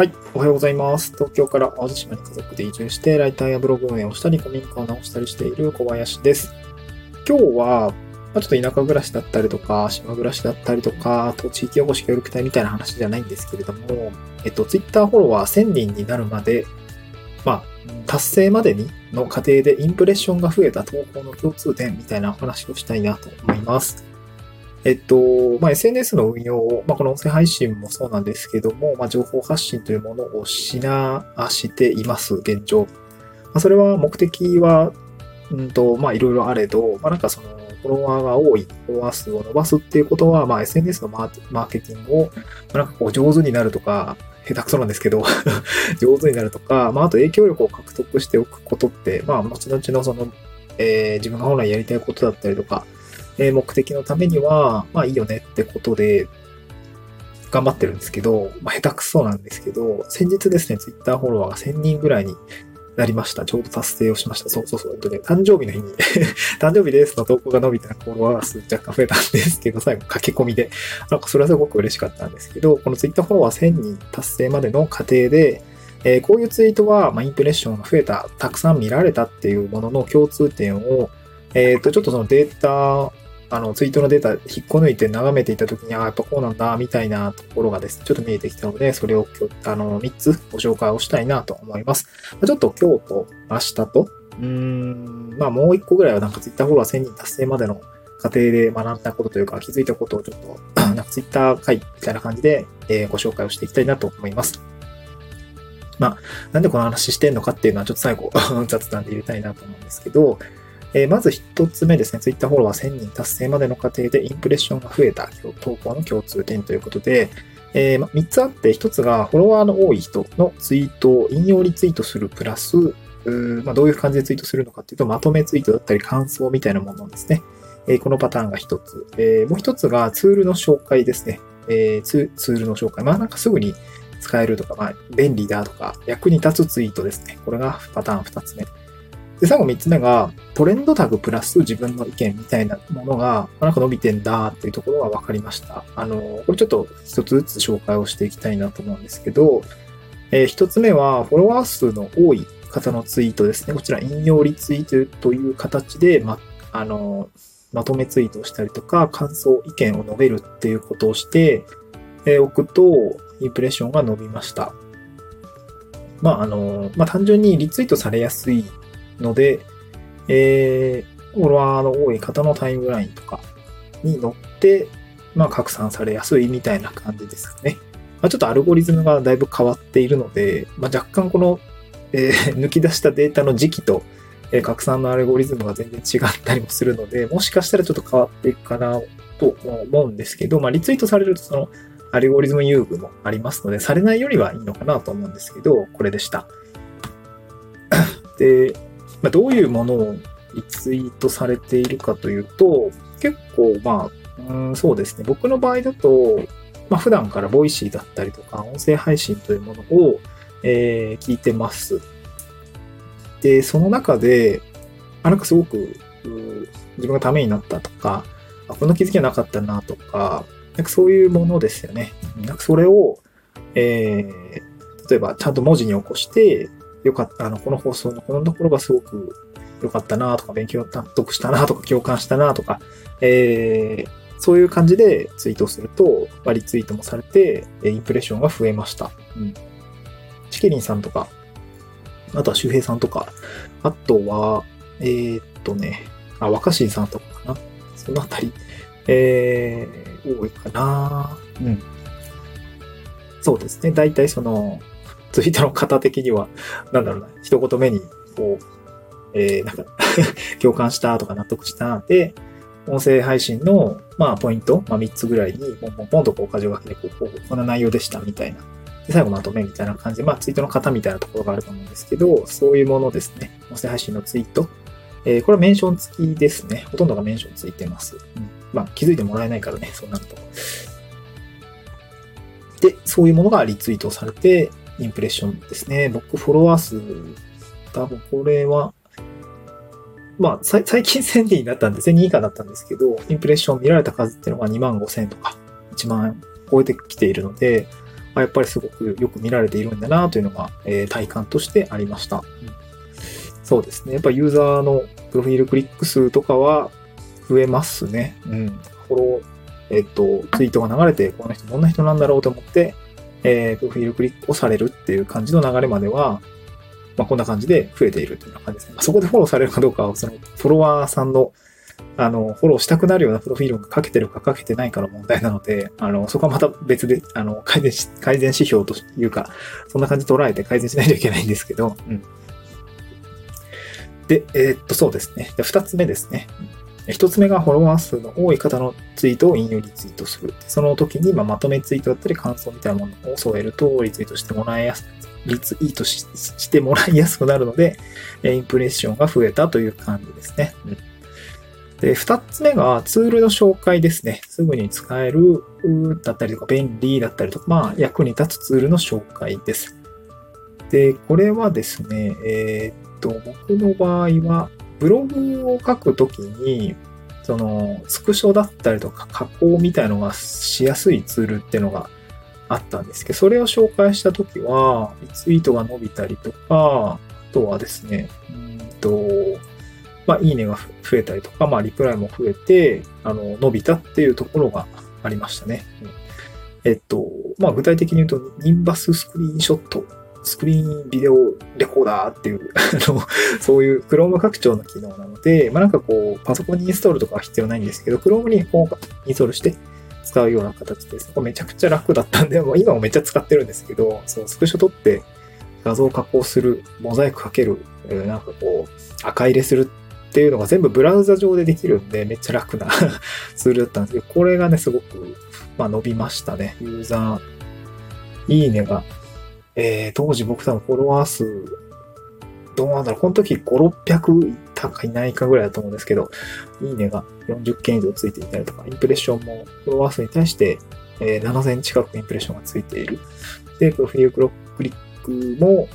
はい。おはようございます。東京から淡路島に家族で移住して、ライターやブログ運営をしたり、古民家を直したりしている小林です。今日は、ま、ちょっと田舎暮らしだったりとか、島暮らしだったりとか、あと地域おこし協力隊みたいな話じゃないんですけれども、えっと、ツイッターフォロワー1000人になるまで、まあ、達成までにの過程でインプレッションが増えた投稿の共通点みたいなお話をしたいなと思います。えっと、まあ、SNS の運用を、まあ、この音声配信もそうなんですけども、まあ、情報発信というものをしな、しています、現状。まあ、それは目的は、うんと、ま、いろいろあれど、まあ、なんかその、フォロワーが多い、フォロワー数を伸ばすっていうことは、まあ、SNS のマーケティングを、ま、なんかこう、上手になるとか、下手くそなんですけど、上手になるとか、まあ、あと影響力を獲得しておくことって、まあ、後々のその、えー自分が本来やりたいことだったりとか、え目的のためには、まあいいよねってことで、頑張ってるんですけど、まあ下手くそなんですけど、先日ですね、ツイッターフォロワーが1000人ぐらいになりました。ちょうど達成をしました。そうそうそう。えっとね、誕生日の日に、誕生日ですの投稿が伸びたらフォロワー数若干増えたんですけど、最後駆け込みで、なんかそれはすごく嬉しかったんですけど、このツイッターフォロワー1000人達成までの過程で、えーこういうツイートは、まあ、インプレッションが増えた、たくさん見られたっていうものの共通点を、えっ、と、ちょっとそのデータ、あの、ツイートのデータ引っこ抜いて眺めていたときに、ああ、やっぱこうなんだ、みたいなところがですね、ちょっと見えてきたので、それを今日、あの、3つご紹介をしたいなと思います。ちょっと今日と明日と、うーん、まあもう1個ぐらいはなんかツイッターフォロワー1000人達成までの過程で学んだことというか、気づいたことをちょっと、なんかツイッター会みたいな感じで、えーご紹介をしていきたいなと思います。まあ、なんでこの話してんのかっていうのはちょっと最後 雑談で入れたいなと思うんですけど、えーまず一つ目ですね、ツイッターフォロワー1000人達成までの過程でインプレッションが増えた投稿の共通点ということで、えー3つあって、1つがフォロワーの多い人のツイートを引用リツイートするプラス、まあ、どういう感じでツイートするのかっていうと、まとめツイートだったり感想みたいなものですね。えーこのパターンが1つ。えーもう1つがツールの紹介ですね。えーツツールの紹介。まあなんかすぐに使えるとか、まあ便利だとか、役に立つツイートですね。これがパターン2つ目。で、最後3つ目が、トレンドタグプラス自分の意見みたいなものが、なんか伸びてんだっていうところが分かりました。あの、これちょっと一つずつ紹介をしていきたいなと思うんですけど、えー一つ目は、フォロワー数の多い方のツイートですね。こちら、引用リツイートという形で、ま、あの、まとめツイートをしたりとか、感想、意見を述べるっていうことをして、えーおくと、インプレッションが伸びました。まあ、あの、まあ、単純にリツイートされやすいので、えー、フォロワーの多い方のタイムラインとかに乗って、まあ、拡散されやすいみたいな感じですかね。まあ、ちょっとアルゴリズムがだいぶ変わっているので、まあ、若干この、えー抜き出したデータの時期と、えー拡散のアルゴリズムが全然違ったりもするので、もしかしたらちょっと変わっていくかなと思うんですけど、まあ、リツイートされるとそのアルゴリズム優遇もありますので、されないよりはいいのかなと思うんですけど、これでした。で、まあ、どういうものをリツイートされているかというと、結構、まあ、うんそうですね。僕の場合だと、まあ、普段から Voicy だったりとか、音声配信というものを、えー聞いてます。で、その中で、あ、なんかすごく、自分がためになったとか、あこの気づきはなかったなとか、なんかそういうものですよね。なんかそれを、えー例えばちゃんと文字に起こして、よかった、あの、この放送のこのところがすごく良かったなとか、勉強納得したなとか、共感したなとか、えーそういう感じでツイートすると、まあ、リツイートもされて、えーインプレッションが増えました。うん。チケリンさんとか、あとは周平さんとか、あとは、えーっとね、あ、若新さんとかかな。そのあたり、えー、多いかな。うん。そうですね。大体その、ツイートの方的には、なんだろうな、一言目に、こう、えー、なんか、共感したとか納得したで、音声配信の、まあ、ポイント、まあ、3つぐらいに、ポンポンポンとこう、箇条書きでこう、こんな内容でした、みたいな。で、最後まとめみたいな感じで、まあ、ツイートの型みたいなところがあると思うんですけど、そういうものですね。音声配信のツイート。えーこれはメンション付きですね。ほとんどがメンションついてます。うん、まあ、気づいてもらえないからね、そうなると。で、そういうものがリツイートされて、インプレッションですね。僕、フォロワー数、多分これは、まあ、最近1000人になったんで、1000人以下だったんですけど、インプレッション見られた数っていうのが2万5000とか、1万超えてきているので、あやっぱりすごくよく見られているんだなというのが、えー、体感としてありました。うん、そうですね。やっぱユーザーのプロフィールクリック数とかは増えますね。うん。フォロー、えっ、と、ツイートが流れて、この人どんな人なんだろうと思って、えー、プロフィールクリックをされるっていう感じの流れまでは、まあ、こんな感じで増えているという感じですね。そこでフォローされるかどうかは、そのフォロワーさんのあの、フォローしたくなるようなプロフィールがかけてるかかけてないかの問題なので、あの、そこはまた別で、あの、改善し、改善指標というか、そんな感じ捉えて改善しないといけないんですけど、うん。で、えー、っと、そうですね。で、二つ目ですね。一つ目がフォロワー数の多い方のツイートを引用リツイートする。その時に、ままとめツイートだったり感想みたいなものを添えると、リツイートしてもらいやす、リツイートしてもらいやすくなるので、インプレッションが増えたという感じですね。うんで、二つ目がツールの紹介ですね。すぐに使えるだったりとか、便利だったりとか、まあ、役に立つツールの紹介です。で、これはですね、えー、っと、僕の場合は、ブログを書くときに、その、スクショだったりとか、加工みたいのがしやすいツールっていうのがあったんですけど、それを紹介したときは、ツイートが伸びたりとか、あとはですね、うんと、まあ、いいねが増えたりとか、まあ、リプライも増えて、あの、伸びたっていうところがありましたね。うんえっと、まあ、具体的に言うと、ニンバススクリーンショット、スクリーンビデオレコーダーっていう、そういう Chrome 拡張の機能なので、まあ、なんかこう、パソコンにインストールとかは必要ないんですけど、Chrome にこうインストールして使うような形です。これめちゃくちゃ楽だったんで、もう今もめっちゃ使ってるんですけど、そう、スクショ撮って画像加工する、モザイクかける、なんかこう、赤入れするっていうのが全部ブラウザ上でできるんで、めっちゃ楽な ツールだったんですけど、これがね、すごく、まあ、伸びましたね。ユーザー、いいねが。えー、当時僕多分フォロワー数、どうなんだろう、この時5、600いったかいないかぐらいだと思うんですけど、いいねが40件以上ついていたりとか、インプレッションもフォロワー数に対して、えー、7000近くインプレッションがついている。で、プロフィールクリックも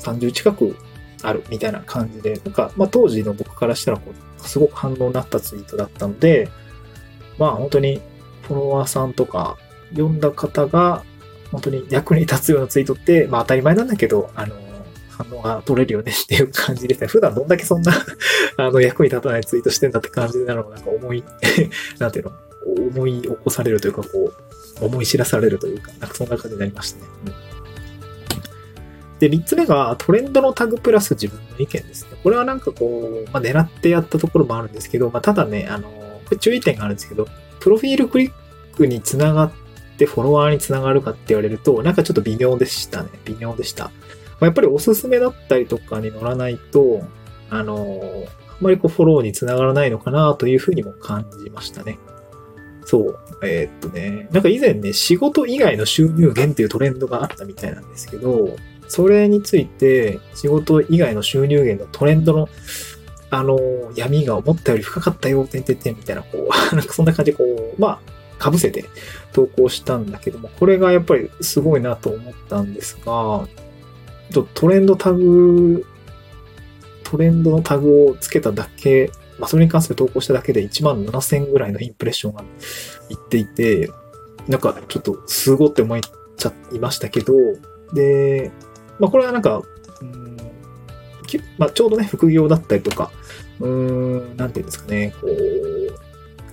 30近くあるみたいな感じで、なんか、まあ当時の僕からしたらこう、すごく反応になったツイートだったので、まあ本当にフォロワーさんとか読んだ方が本当に役に立つようなツイートって、まあ当たり前なんだけど、あの、反応が取れるよねっていう感じですね。普段どんだけそんな あの、役に立たないツイートしてんだって感じなのなんか思い なんていうの？思い起こされるというか、こう、思い知らされるというか、なんかそんな感じになりましたね。うんで、3つ目がトレンドのタグプラス自分の意見ですね。これはなんかこう、まあ、狙ってやったところもあるんですけど、まあ、ただね、あの、注意点があるんですけど、プロフィールクリックにつながってフォロワーにつながるかって言われると、なんかちょっと微妙でしたね。微妙でした。まあ、やっぱりおすすめだったりとかに乗らないと、あの、あんまりこうフォローにつながらないのかなというふうにも感じましたね。そう。えー、っとね、なんか以前ね、仕事以外の収入源っていうトレンドがあったみたいなんですけど、それについて仕事以外の収入源のトレンドのあの、闇が思ったより深かったよ、てんてんてんみたいな、こう、なんかそんな感じで、こう、まあ、被せて投稿したんだけども、これがやっぱりすごいなと思ったんですが、トレンドタグ、トレンドのタグをつけただけ、まあ、それに関する投稿しただけで1万7000ぐらいのインプレッションがいっていて、なんかちょっとすごって思いちゃいましたけど、で、まあ、これはなんか、うんまあ、ちょうどね、副業だったりとか、うん、なんていうんですかね、こう、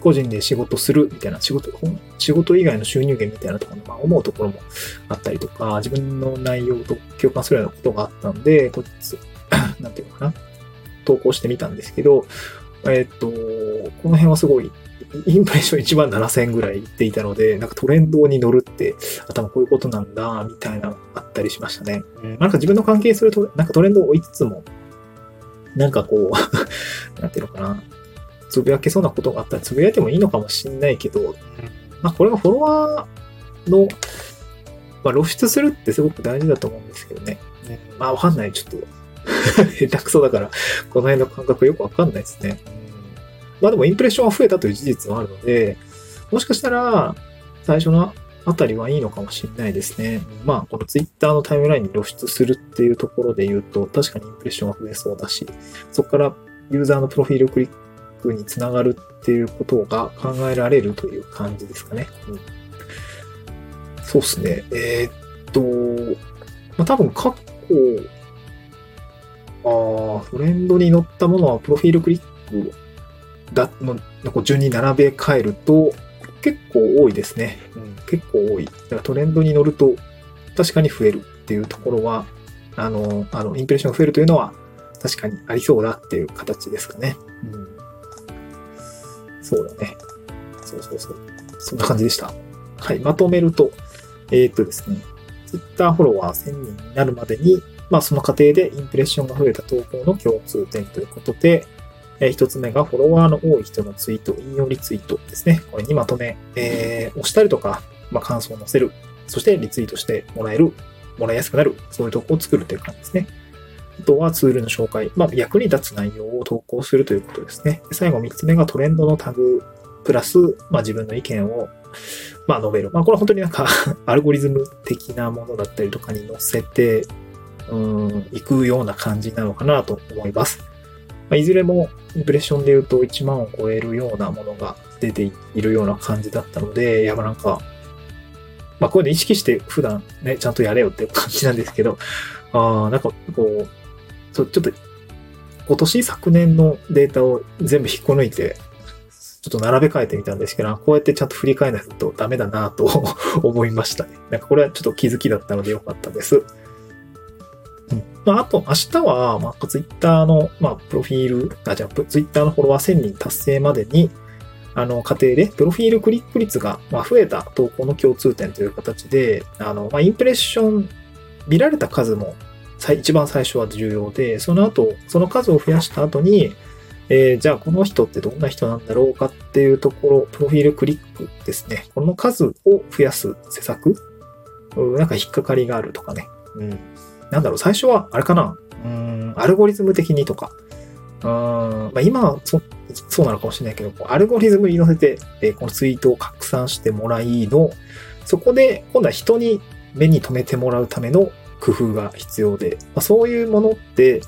個人で仕事するみたいな、仕事、仕事以外の収入源みたいなところまあ、思うところもあったりとか、自分の内容と共感するようなことがあったんで、こっち、なんていうのかな、投稿してみたんですけど、えっ、と、この辺はすごいインプレッション1万7000ぐらいいっていたので、なんかトレンドに乗るって、頭こういうことなんだ、みたいなのがあったりしましたね。うん、なんか自分の関係すると、なんかトレンドを追いつつも、なんかこう なんていうのかな、つぶやけそうなことがあったらつぶやいてもいいのかもしんないけど、まあこれがフォロワーの、まあ露出するってすごく大事だと思うんですけどね。まあわかんない。ちょっと 下手くそだから、この辺の感覚よくわかんないですね。まあでもインプレッションは増えたという事実はあるので、もしかしたら最初のあたりはいいのかもしれないですね。まあ、このツイッターのタイムラインに露出するっていうところで言うと、確かにインプレッションは増えそうだし、そこからユーザーのプロフィールクリックにつながるっていうことが考えられるという感じですかね。うん、そうですね。えー、っと、まあ、多分過去、ああ、トレンドに乗ったものはプロフィールクリックだのの順に並べ替えると結構多いですね。うん、結構多い。だからトレンドに乗ると確かに増えるっていうところは、あの、あの、インプレッションが増えるというのは確かにありそうだっていう形ですかね。うん。そうだね。そうそうそう。そんな感じでした。はい。まとめると、えー、っとですね、Twitter フォロワー1000人になるまでに、まあその過程でインプレッションが増えた投稿の共通点ということで、えー、一つ目がフォロワーの多い人のツイート、引用リツイートですね。これにまとめ、えー、押したりとか、まあ、感想を載せる。そしてリツイートしてもらえる、もらいやすくなる。そういう投稿を作るという感じですね。あとはツールの紹介。まあ、役に立つ内容を投稿するということですね。最後3つ目がトレンドのタグ、プラス、まあ、自分の意見を、まあ、述べる。まあ、これは本当になんか アルゴリズム的なものだったりとかに載せて、うん、いくような感じなのかなと思います。まあ、いずれもインプレッションで言うと1万を超えるようなものが出ているような感じだったので、いや、なんか、まあ、こういうの意識して普段ね、ちゃんとやれよっていう感じなんですけど、ああ、なんかこう、そうちょっと今年昨年のデータを全部引っこ抜いて、ちょっと並べ替えてみたんですけど、こうやってちゃんと振り返らないとダメだなと 思いましたね。なんかこれはちょっと気づきだったのでよかったです。うんまあ、あと、明日は、まあ、ツイッターの、まあ、プロフィール、あ、じゃあ、ツイッターのフォロワー1000人達成までに、あの、過程で、プロフィールクリック率が、まあ、増えた投稿の共通点という形で、あの、まあ、インプレッション、見られた数も、一番最初は重要で、その後、その数を増やした後に、えー、じゃあこの人ってどんな人なんだろうかっていうところ、プロフィールクリックですね。この数を増やす施策なんか引っかかりがあるとかね。うん。なんだろう、最初は、あれかな、うん、アルゴリズム的にとか、うんまあ、今はそそうなのかもしれないけど、アルゴリズムに乗せて、えー、このツイートを拡散してもらいの、そこで今度は人に目に留めてもらうための工夫が必要で、まあ、そういうものって、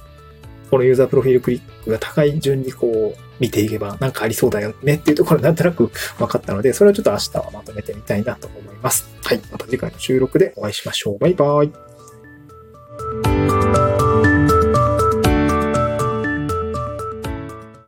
このユーザープロフィールクリックが高い順にこう見ていけばなんかありそうだよねっていうところなんとなく分かったので、それをちょっと明日はまとめてみたいなと思います。はい。また次回の収録でお会いしましょう。バイバイ。